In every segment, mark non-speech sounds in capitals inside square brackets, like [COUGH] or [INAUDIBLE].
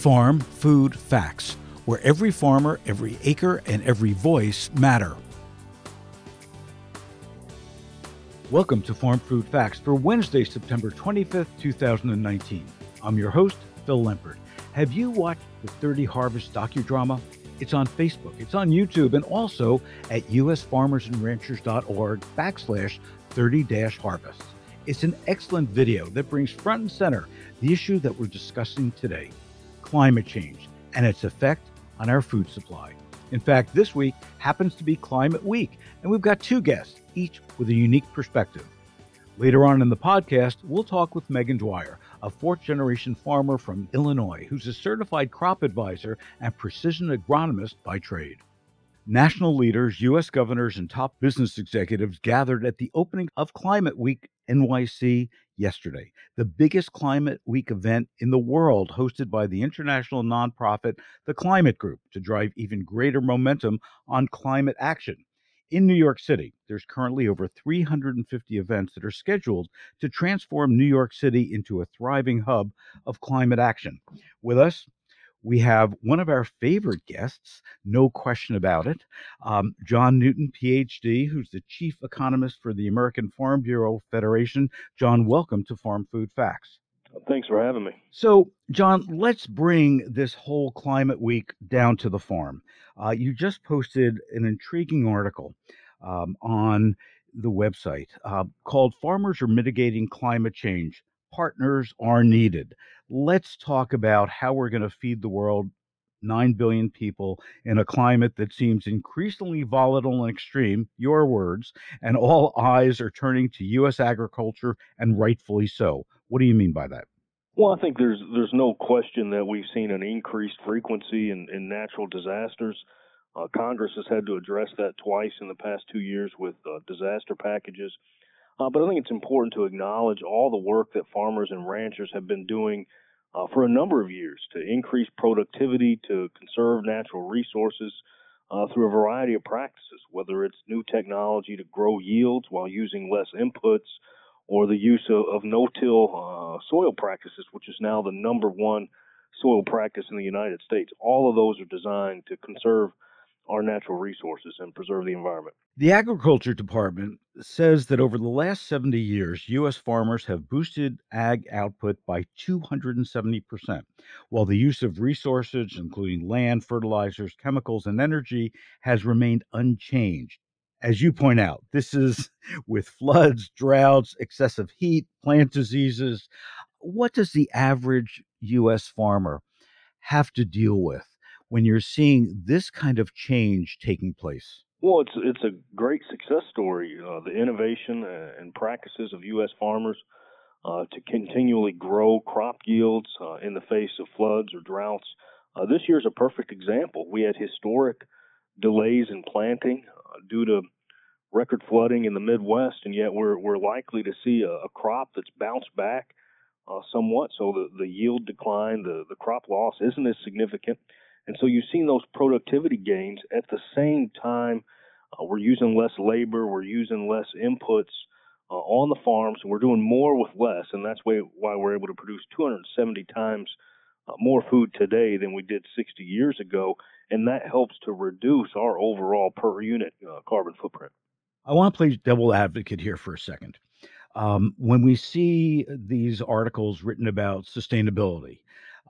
Farm Food Facts, where every farmer, every acre, and every voice matter. Welcome to Farm Food Facts for Wednesday, September 25th, 2019. I'm your host, Phil Lempert. Have you watched the 30 Harvest docudrama? It's on Facebook, it's on YouTube, and also at usfarmersandranchers.org backslash 30-harvest. It's an excellent video that brings front and center the issue that we're discussing today, climate change and its effect on our food supply. In fact, this week happens to be Climate Week, and we've got two guests, each with a unique perspective. Later on in the podcast, we'll talk with Megan Dwyer, a fourth generation farmer from Illinois who's a certified crop advisor and precision agronomist by trade. National leaders, U.S. governors, and top business executives gathered at the opening of Climate Week NYC yesterday, the biggest Climate Week event in the world, hosted by the international nonprofit The Climate Group, to drive even greater momentum on climate action. In New York City, there's currently over 350 events that are scheduled to transform New York City into a thriving hub of climate action. With us, we have one of our favorite guests, no question about it, um, John Newton, PhD, who's the chief economist for the American Farm Bureau Federation. John, welcome to Farm Food Facts. Thanks for having me. So, John, let's bring this whole climate week down to the farm. Uh, you just posted an intriguing article um, on the website uh, called Farmers Are Mitigating Climate Change. Partners are needed. Let's talk about how we're going to feed the world 9 billion people in a climate that seems increasingly volatile and extreme, your words, and all eyes are turning to U.S. agriculture, and rightfully so. What do you mean by that? Well, I think there's there's no question that we've seen an increased frequency in, in natural disasters. Uh, Congress has had to address that twice in the past two years with uh, disaster packages. Uh, but I think it's important to acknowledge all the work that farmers and ranchers have been doing uh, for a number of years to increase productivity, to conserve natural resources uh, through a variety of practices, whether it's new technology to grow yields while using less inputs, or the use of, of no-till uh, soil practices, which is now the number one soil practice in the United States. All of those are designed to conserve our natural resources and preserve the environment. The Agriculture Department says that over the last 70 years, U.S. farmers have boosted ag output by 270%, while the use of resources, including land, fertilizers, chemicals, and energy, has remained unchanged. As you point out, this is [LAUGHS] with floods, droughts, excessive heat, plant diseases. What does the average U.S. farmer have to deal with? when you're seeing this kind of change taking place? Well, it's it's a great success story. Uh, the innovation uh, and practices of U.S. farmers uh, to continually grow crop yields uh, in the face of floods or droughts. Uh, this year is a perfect example. We had historic delays in planting uh, due to record flooding in the Midwest, and yet we're we're likely to see a, a crop that's bounced back somewhat. So the the yield decline, the the crop loss isn't as significant. And so you've seen those productivity gains at the same time. Uh, we're using less labor, we're using less inputs uh, on the farms, and we're doing more with less. And that's why, why we're able to produce 270 times uh, more food today than we did 60 years ago. And that helps to reduce our overall per unit uh, carbon footprint. I want to play devil advocate here for a second. Um, when we see these articles written about sustainability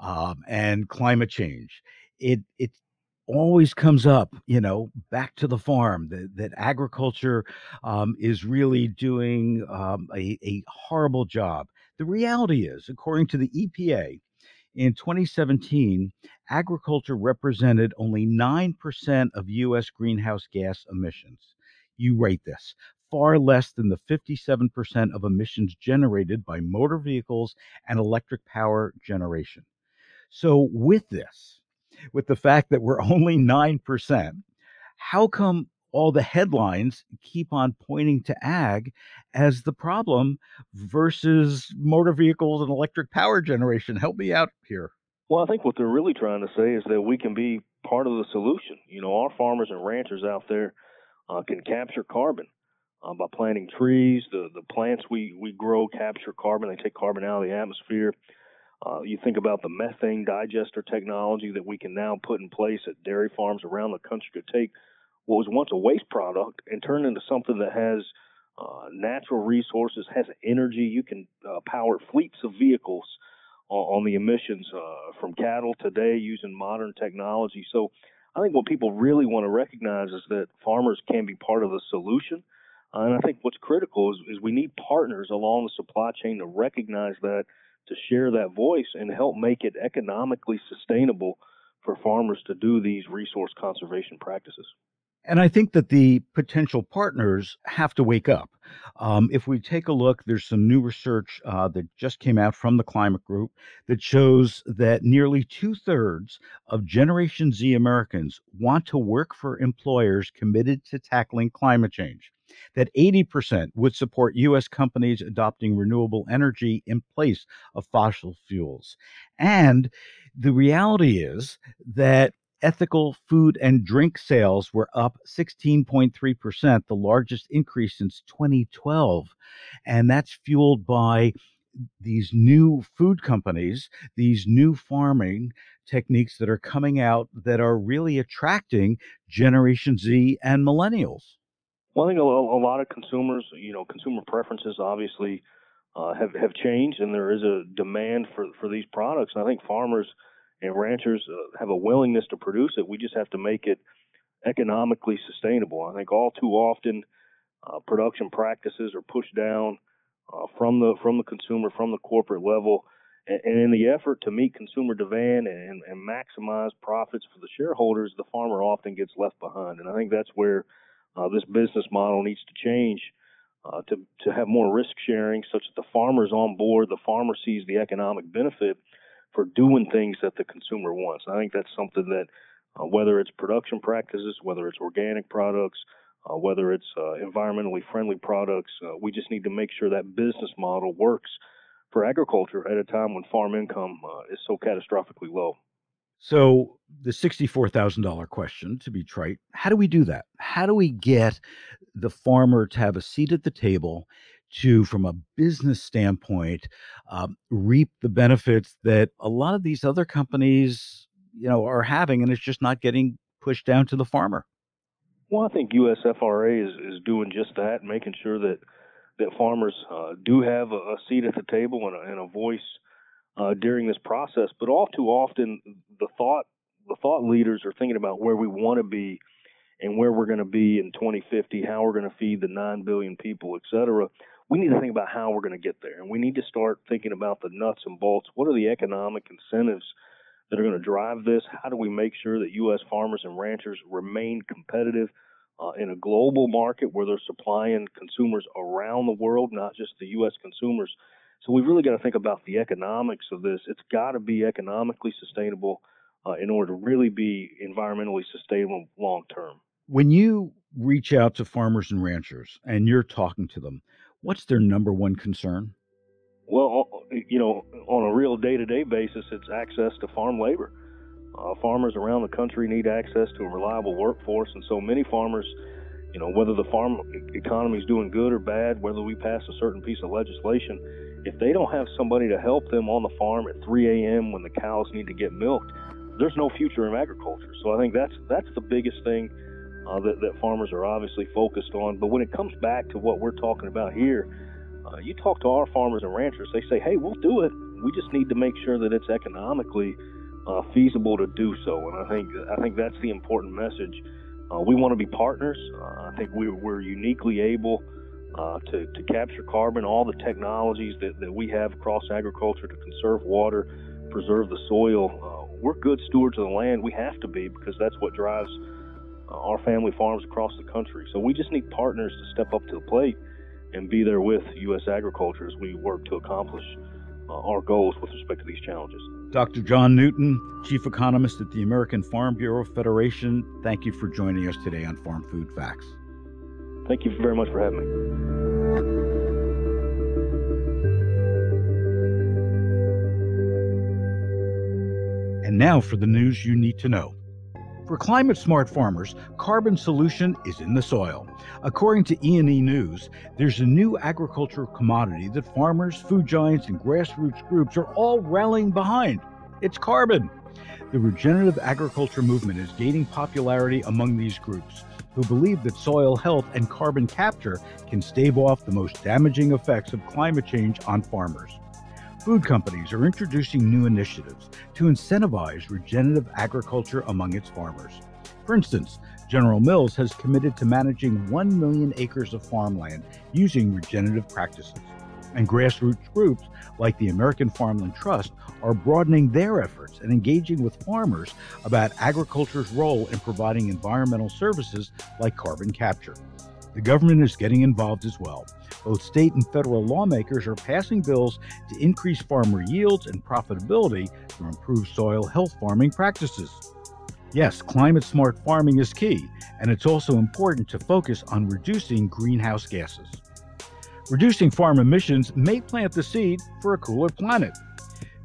um, and climate change, it it always comes up, you know, back to the farm that, that agriculture um, is really doing um, a, a horrible job. The reality is, according to the EPA, in 2017, agriculture represented only 9% of U.S. greenhouse gas emissions. You rate this far less than the 57% of emissions generated by motor vehicles and electric power generation. So, with this, with the fact that we're [LAUGHS] only 9%, how come all the headlines keep on pointing to ag as the problem versus motor vehicles and electric power generation? Help me out here. Well, I think what they're really trying to say is that we can be part of the solution. You know, our farmers and ranchers out there uh, can capture carbon uh, by planting trees. The the plants we we grow capture carbon. They take carbon out of the atmosphere. Uh, you think about the methane digester technology that we can now put in place at dairy farms around the country to take what was once a waste product and turn it into something that has uh, natural resources, has energy. You can uh, power fleets of vehicles on, on the emissions uh, from cattle today using modern technology. So I think what people really want to recognize is that farmers can be part of the solution. And I think what's critical is, is we need partners along the supply chain to recognize that, to share that voice, and help make it economically sustainable for farmers to do these resource conservation practices. And I think that the potential partners have to wake up. Um, if we take a look, there's some new research uh, that just came out from the Climate Group that shows that nearly two thirds of Generation Z Americans want to work for employers committed to tackling climate change. That 80% would support U.S. companies adopting renewable energy in place of fossil fuels. And the reality is that ethical food and drink sales were up 16.3%, the largest increase since 2012. And that's fueled by these new food companies, these new farming techniques that are coming out that are really attracting Generation Z and millennials. Well, I think a, a lot of consumers, you know, consumer preferences obviously uh, have have changed, and there is a demand for for these products. And I think farmers and ranchers uh, have a willingness to produce it. We just have to make it economically sustainable. I think all too often uh, production practices are pushed down uh, from the from the consumer, from the corporate level, and, and, in the effort to meet consumer demand and, and maximize profits for the shareholders, the farmer often gets left behind. And I think that's where uh, this business model needs to change. Uh, to to have more risk sharing, such that the farmer's on board, the farmer sees the economic benefit, for doing things that the consumer wants. I think that's something that, uh, whether it's production practices, whether it's organic products, uh, whether it's uh, environmentally friendly products, uh, we just need to make sure that business model works for agriculture at a time when farm income uh, is so catastrophically low. So, the $64,000 question, to be trite, how do we do that? How do we get the farmer to have a seat at the table to, from a business standpoint, um, reap the benefits that a lot of these other companies, you know, are having, and it's just not getting pushed down to the farmer. Well, I think USFRA is, is doing just that, making sure that that farmers uh, do have a, a, seat at the table and a, and a voice uh, during this process. But all too often, the thought the thought leaders are thinking about where we want to be and where we're going to be in 2050, how we're going to feed the 9 billion people, et cetera we need to think about how we're going to get there. And we need to start thinking about the nuts and bolts. What are the economic incentives that are going to drive this? How do we make sure that U.S. farmers and ranchers remain competitive uh, in a global market where they're supplying consumers around the world, not just the U.S. consumers? So we've really got to think about the economics of this. It's got to be economically sustainable uh, in order to really be environmentally sustainable long term. When you reach out to farmers and ranchers and you're talking to them, What's their number one concern? Well, you know, on a real day to day basis, it's access to farm labor. Uh, farmers around the country need access to a reliable workforce, and so many farmers, you know, whether the farm economy is doing good or bad, whether we pass a certain piece of legislation, if they don't have somebody to help them on the farm at 3 a.m. when the cows need to get milked, there's no future in agriculture. So I think that's that's the biggest thing uh, that, that farmers are obviously focused on. But when it comes back to what we're talking about here, uh, you talk to our farmers and ranchers, they say, hey, we'll do it. We just need to make sure that it's economically uh, feasible to do so. And I think I think that's the important message. Uh, we want to be partners. Uh, I think we, we're uniquely able uh, to, to capture carbon, all the technologies that, that we have across agriculture to conserve water, preserve the soil. we're good stewards of the land. We have to be because that's what drives uh, our family farms across the country. So we just need partners to step up to the plate and be there with U.S. agriculture as we work to accomplish uh, our goals with respect to these challenges. Dr. John Newton, Chief Economist at the American Farm Bureau Federation, thank you for joining us today on Farm Food Facts. Thank you very much for having me. And now for the news you need to know. For climate smart farmers, carbon solution is in the soil. According to E&E News, there's a new agricultural commodity that farmers, food giants, and grassroots groups are all rallying behind. It's carbon. The regenerative agriculture movement is gaining popularity among these groups who believe that soil health and carbon capture can stave off the most damaging effects of climate change on farmers. Food companies are introducing new initiatives to incentivize regenerative agriculture among its farmers. For instance, General Mills has committed to managing 1 million acres of farmland using regenerative practices. And grassroots groups like the American Farmland Trust are broadening their efforts and engaging with farmers about agriculture's role in providing environmental services like carbon capture. The government is getting involved as well. Both state and federal lawmakers are passing bills to increase farmer yields and profitability through improved soil health farming practices. Yes, climate smart farming is key, and it's also important to focus on reducing greenhouse gases. Reducing farm emissions may plant the seed for a cooler planet.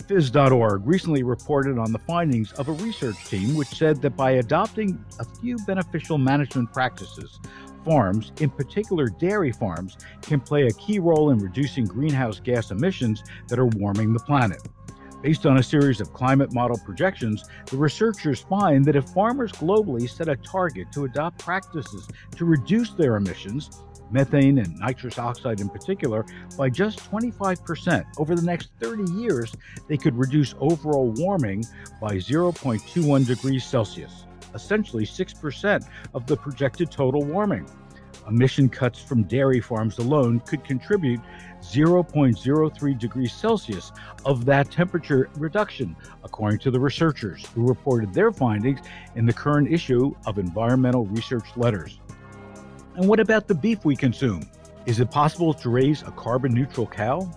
Phys.org recently reported on the findings of a research team which said that by adopting a few beneficial management practices, farms, in particular dairy farms, can play a key role in reducing greenhouse gas emissions that are warming the planet. Based on a series of climate model projections, the researchers find that if farmers globally set a target to adopt practices to reduce their emissions, methane and nitrous oxide in particular, by just 25% over the next 30 years, they could reduce overall warming by 0.21 degrees Celsius essentially 6% of the projected total warming. Emission cuts from dairy farms alone could contribute 0.03 degrees Celsius of that temperature reduction, according to the researchers who reported their findings in the current issue of Environmental Research Letters. And what about the beef we consume? Is it possible to raise a carbon neutral cow?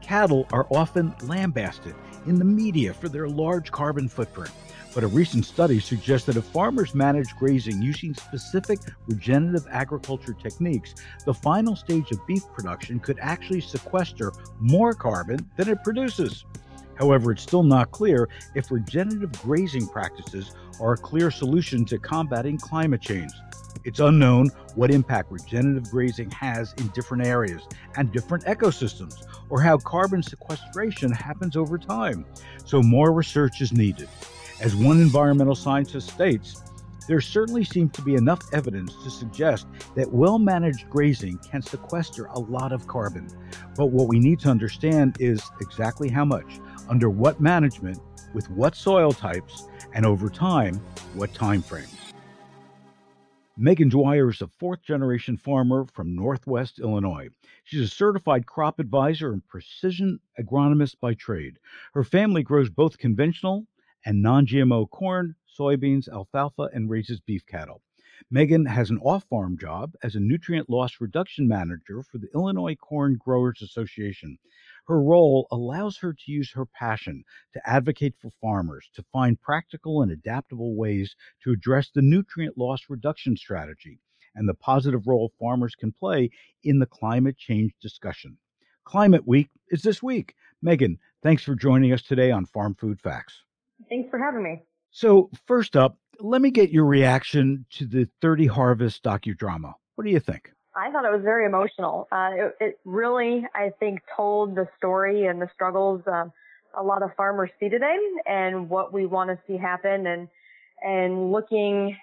Cattle are often lambasted in the media for their large carbon footprint. But a recent study suggests that if farmers manage grazing using specific regenerative agriculture techniques, the final stage of beef production could actually sequester more carbon than it produces. However, it's still not clear if regenerative grazing practices are a clear solution to combating climate change. It's unknown what impact regenerative grazing has in different areas and different ecosystems, or how carbon sequestration happens over time. So, more research is needed. As one environmental scientist states, there certainly seems to be enough evidence to suggest that well managed grazing can sequester a lot of carbon. But what we need to understand is exactly how much, under what management, with what soil types, and over time, what time frames. Megan Dwyer is a fourth generation farmer from Northwest Illinois. She's a certified crop advisor and precision agronomist by trade. Her family grows both conventional and non GMO corn, soybeans, alfalfa, and raises beef cattle. Megan has an off farm job as a nutrient loss reduction manager for the Illinois Corn Growers Association. Her role allows her to use her passion to advocate for farmers to find practical and adaptable ways to address the nutrient loss reduction strategy and the positive role farmers can play in the climate change discussion. Climate Week is this week. Megan, thanks for joining us today on Farm Food Facts. Thanks for having me. So, first up, let me get your reaction to the 30 Harvest docudrama. What do you think? I thought it was very emotional. Uh, it, it, really, I think, told the story and the struggles um, a lot of farmers see today, and what we want to see happen, and and looking,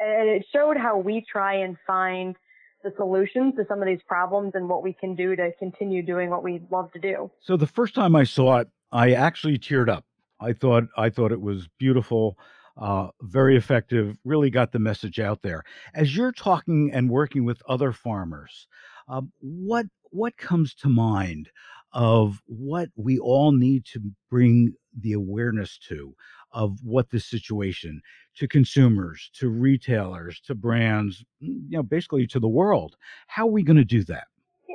and it showed how we try and find the solutions to some of these problems and what we can do to continue doing what we love to do. So the first time I saw it, I actually teared up. I thought I thought it was beautiful, uh, very effective. Really got the message out there. As you're talking and working with other farmers, uh, what what comes to mind of what we all need to bring the awareness to of what the situation to consumers, to retailers, to brands, mm, you know, basically to the world. How are we going to do that?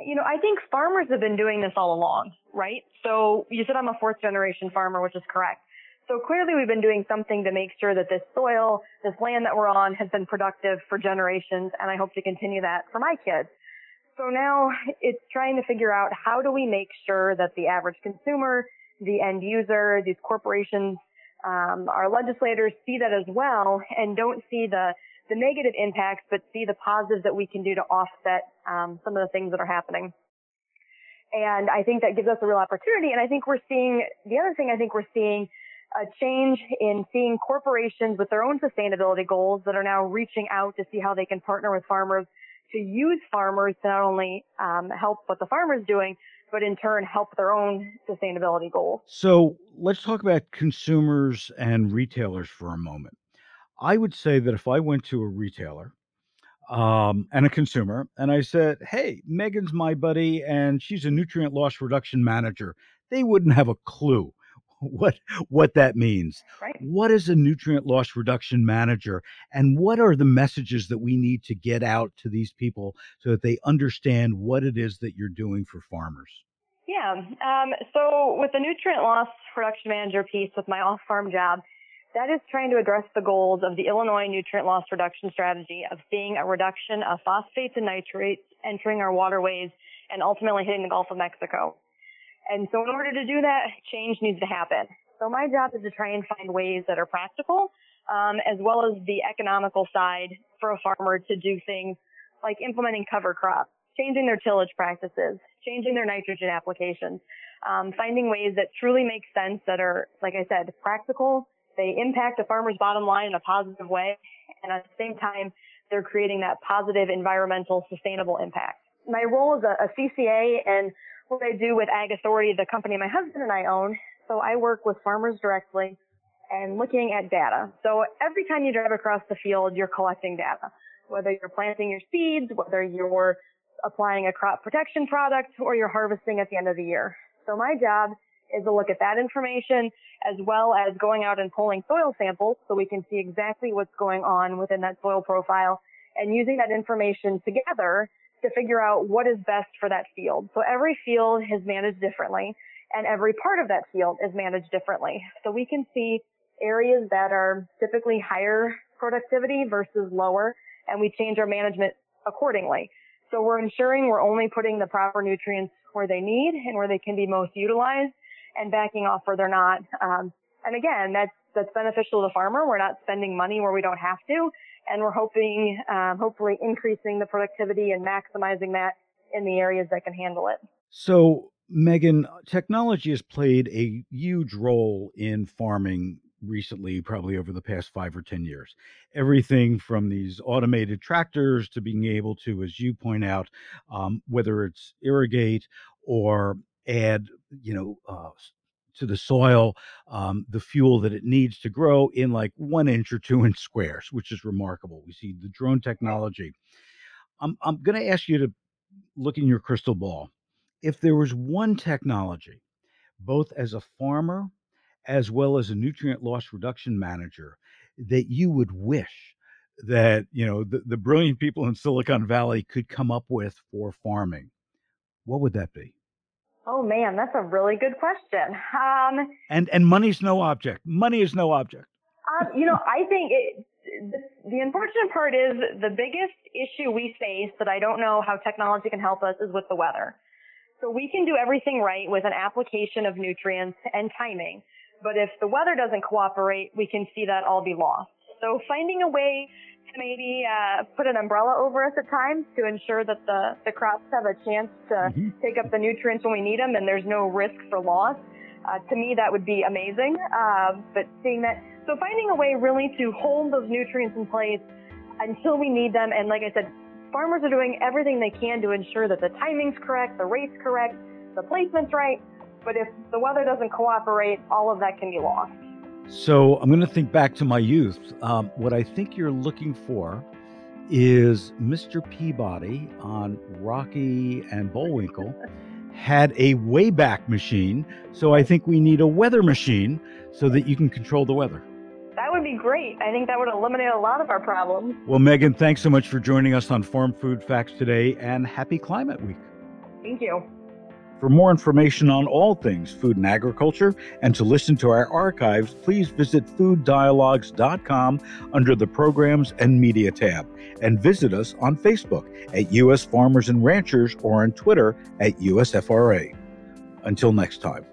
You know, I think farmers have been doing this all along, right? So you said I'm a fourth generation farmer, which is correct. So clearly we've been doing something to make sure that this soil, this land that we're on has been productive for generations and I hope to continue that for my kids. So now it's trying to figure out how do we make sure that the average consumer, the end user, these corporations um, our legislators see that as well and don't see the the negative impacts, but see the positives that we can do to offset um, some of the things that are happening. And I think that gives us a real opportunity. And I think we're seeing the other thing. I think we're seeing a change in seeing corporations with their own sustainability goals that are now reaching out to see how they can partner with farmers to use farmers to not only um, help what the farmer's doing, but in turn help their own sustainability goals. So let's talk about consumers and retailers for a moment. I would say that if I went to a retailer um, and a consumer and I said, Hey, Megan's my buddy and she's a nutrient loss reduction manager, they wouldn't have a clue [LAUGHS] what what that means. Right. What is a nutrient loss reduction manager and what are the messages that we need to get out to these people so that they understand what it is that you're doing for farmers? Yeah. Um, so with the nutrient loss reduction manager piece with my off-farm job, that is trying to address the goals of the Illinois nutrient loss reduction strategy of seeing a reduction of phosphates and nitrates entering our waterways and ultimately hitting the Gulf of Mexico. And so in order to do that, change needs to happen. So my job is to try and find ways that are practical, um, as well as the economical side for a farmer to do things like implementing cover crops, changing their tillage practices, changing their nitrogen applications, um, finding ways that truly make sense that are, like I said, practical. They impact a farmer's bottom line in a positive way, and at the same time, they're creating that positive environmental sustainable impact. My role is a, a CCA and what I do with Ag Authority, the company my husband and I own. So I work with farmers directly and looking at data. So every time you drive across the field, you're collecting data, whether you're planting your seeds, whether you're applying a crop protection product, or you're harvesting at the end of the year. So my job is a look at that information as well as going out and pulling soil samples so we can see exactly what's going on within that soil profile and using that information together to figure out what is best for that field. So every field is managed differently and every part of that field is managed differently. So we can see areas that are typically higher productivity versus lower and we change our management accordingly. So we're ensuring we're only putting the proper nutrients where they need and where they can be most utilized and backing off where they're not. Um, and again, that's that's beneficial to the farmer. We're not spending money where we don't have to, and we're hoping, um, hopefully, increasing the productivity and maximizing that in the areas that can handle it. So, Megan, technology has played a huge role in farming recently, probably over the past five or 10 years. Everything from these automated tractors to being able to, as you point out, um, whether it's irrigate or add, you know, uh, to the soil um, the fuel that it needs to grow in like one inch or two inch squares, which is remarkable. We see the drone technology. I'm, I'm going to ask you to look in your crystal ball. If there was one technology, both as a farmer as well as a nutrient loss reduction manager, that you would wish that you know the, the brilliant people in Silicon Valley could come up with for farming, what would that be? Oh man, that's a really good question. Um, and and money's no object. Money is no object. Um, you know, I think it, the, the unfortunate part is the biggest issue we face that I don't know how technology can help us is with the weather. So we can do everything right with an application of nutrients and timing, but if the weather doesn't cooperate, we can see that all be lost. So finding a way maybe uh, put an umbrella over us at times to ensure that the, the crops have a chance to mm-hmm. take up the nutrients when we need them and there's no risk for loss. Uh, to me, that would be amazing. Uh, but seeing that, so finding a way really to hold those nutrients in place until we need them. And like I said, farmers are doing everything they can to ensure that the timing's correct, the rate's correct, the placement's right. But if the weather doesn't cooperate, all of that can be lost. So I'm going to think back to my youth. Um, what I think you're looking for is Mr. Peabody on Rocky and Bullwinkle had a Wayback Machine. So I think we need a weather machine so that you can control the weather. That would be great. I think that would eliminate a lot of our problems. Well, Megan, thanks so much for joining us on Farm Food Facts today and happy Climate Week. Thank you. For more information on all things food and agriculture and to listen to our archives, please visit fooddialogues.com under the Programs and Media tab and visit us on Facebook at U.S. Farmers and Ranchers or on Twitter at USFRA. Until next time.